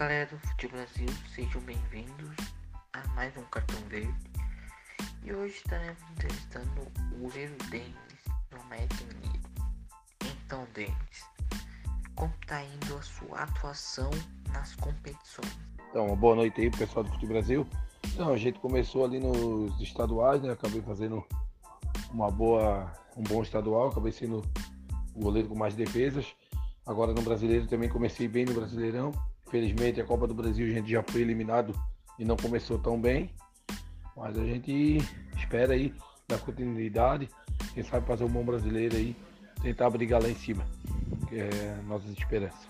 galera do Fute Brasil, sejam bem-vindos a mais um Cartão Verde. E hoje estaremos entrevistando o goleiro Denis do América Mineiro. Então, Denis, como está indo a sua atuação nas competições? Então, uma boa noite aí, pessoal do Fute Brasil. Então, a gente começou ali nos estaduais, né? Acabei fazendo uma boa, um bom estadual, acabei sendo o goleiro com mais defesas. Agora no brasileiro também comecei bem no Brasileirão. Infelizmente a Copa do Brasil a gente já foi eliminado e não começou tão bem. Mas a gente espera aí dar continuidade. Quem sabe fazer um bom brasileiro aí, tentar brigar lá em cima. Que é nossas esperanças.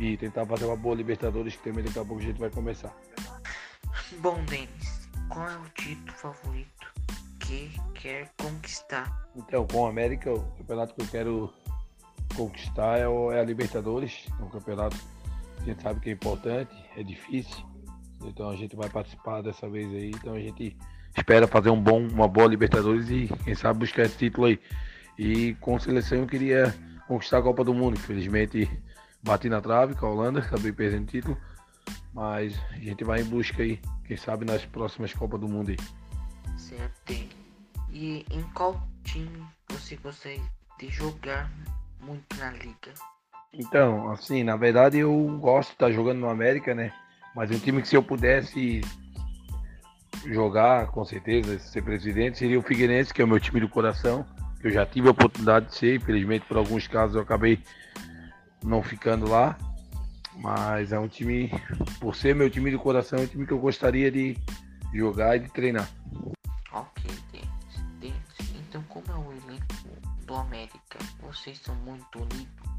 E tentar fazer uma boa Libertadores que também daqui a pouco a gente vai começar. Bom, Denis, qual é o título favorito que quer conquistar? Então, com o América, o campeonato que eu quero conquistar é, é a Libertadores. É um campeonato a gente sabe que é importante, é difícil. Então a gente vai participar dessa vez aí. Então a gente espera fazer um bom, uma boa Libertadores e quem sabe buscar esse título aí. E com seleção eu queria conquistar a Copa do Mundo. Infelizmente bati na trave com a Holanda, acabei perdendo o título. Mas a gente vai em busca aí, quem sabe nas próximas Copas do Mundo aí. Certo. E em qual time você gostaria de jogar muito na liga? Então, assim, na verdade eu gosto de estar jogando no América, né? Mas um time que se eu pudesse jogar, com certeza, ser presidente, seria o Figueirense, que é o meu time do coração. Eu já tive a oportunidade de ser, infelizmente por alguns casos eu acabei não ficando lá. Mas é um time, por ser meu time do coração, é um time que eu gostaria de jogar e de treinar. Ok, Denis. Então como é o elenco do América? Vocês são muito unidos?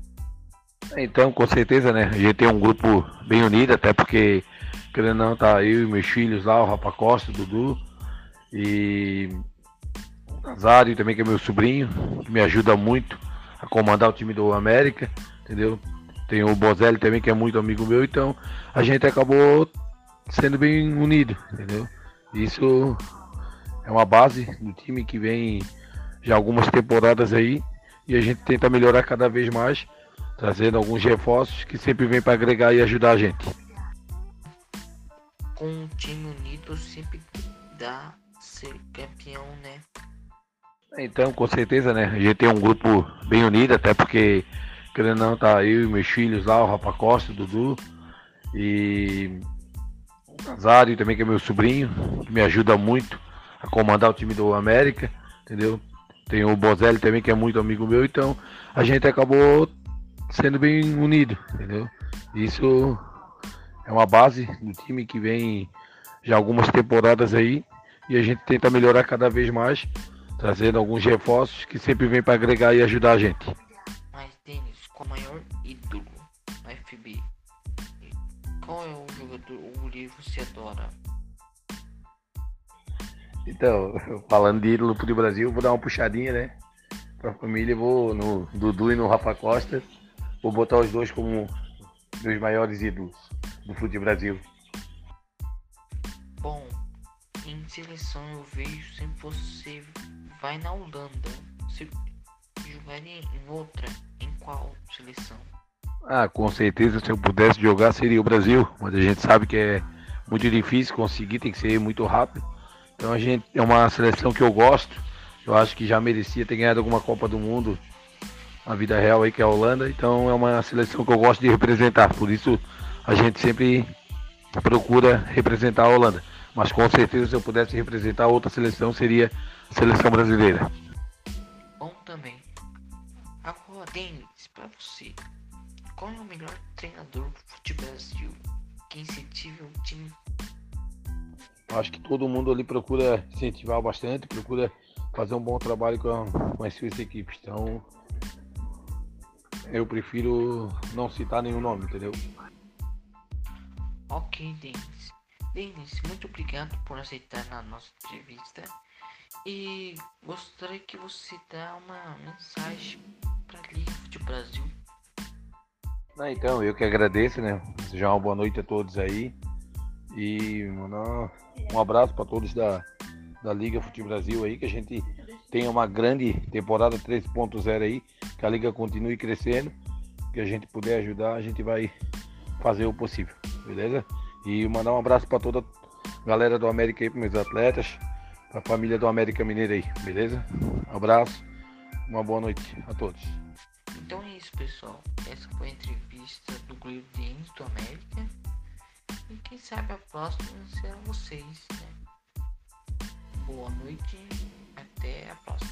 Então, com certeza, né? A gente tem um grupo bem unido, até porque, querendo não, tá eu e meus filhos lá, o Rafa Costa, o Dudu e o Nazário também, que é meu sobrinho, que me ajuda muito a comandar o time do América, entendeu? Tem o Bozelli também, que é muito amigo meu, então a gente acabou sendo bem unido, entendeu? Isso é uma base do time que vem já algumas temporadas aí e a gente tenta melhorar cada vez mais, trazendo alguns reforços que sempre vem para agregar e ajudar a gente. Com um time unido sempre dá ser campeão, né? Então, com certeza, né? A gente tem um grupo bem unido, até porque, querendo não, tá eu e meus filhos lá, o Rafa Costa, o Dudu e o Nazário também, que é meu sobrinho, que me ajuda muito a comandar o time do América, entendeu? Tem o Bozelli também, que é muito amigo meu, então a gente acabou sendo bem unido, entendeu? Isso é uma base do time que vem já algumas temporadas aí e a gente tenta melhorar cada vez mais, trazendo alguns reforços que sempre vem para agregar e ajudar a gente. Mas Denis, qual o maior ídolo no FB? Qual é o jogador livro que você adora? Então, falando de ídolo pro Brasil, vou dar uma puxadinha, né? Pra família, vou no Dudu e no Rafa Costa. Vou botar os dois como meus maiores ídolos do futebol Brasil. Bom, em seleção eu vejo sempre você vai na Holanda. Você jogaria em outra? Em qual seleção? Ah, com certeza, se eu pudesse jogar seria o Brasil, mas a gente sabe que é muito difícil conseguir, tem que ser muito rápido. Então a gente é uma seleção que eu gosto. Eu acho que já merecia ter ganhado alguma Copa do Mundo na vida real aí que é a Holanda. Então é uma seleção que eu gosto de representar. Por isso a gente sempre procura representar a Holanda. Mas com certeza se eu pudesse representar outra seleção seria a seleção brasileira. Bom também. Agora, Denis, para você, qual é o melhor treinador do futebol Brasil que incentiva o time Acho que todo mundo ali procura incentivar bastante, procura fazer um bom trabalho com, com as suas equipes. Então, eu prefiro não citar nenhum nome, entendeu? Ok, Denis. Denis, muito obrigado por aceitar na nossa entrevista. E gostaria que você dá uma mensagem para a de Brasil. Ah, então, eu que agradeço, né? Desejar uma boa noite a todos aí. E mandar um abraço para todos da, da Liga Futebol Brasil aí, que a gente tenha uma grande temporada 3.0 aí, que a Liga continue crescendo, que a gente puder ajudar, a gente vai fazer o possível, beleza? E mandar um abraço para toda a galera do América aí, para meus atletas, para a família do América Mineiro aí, beleza? Um abraço, uma boa noite a todos. Então é isso, pessoal. Essa foi a entrevista do Denis do América. E quem sabe a próxima será vocês, né? boa noite, até a próxima.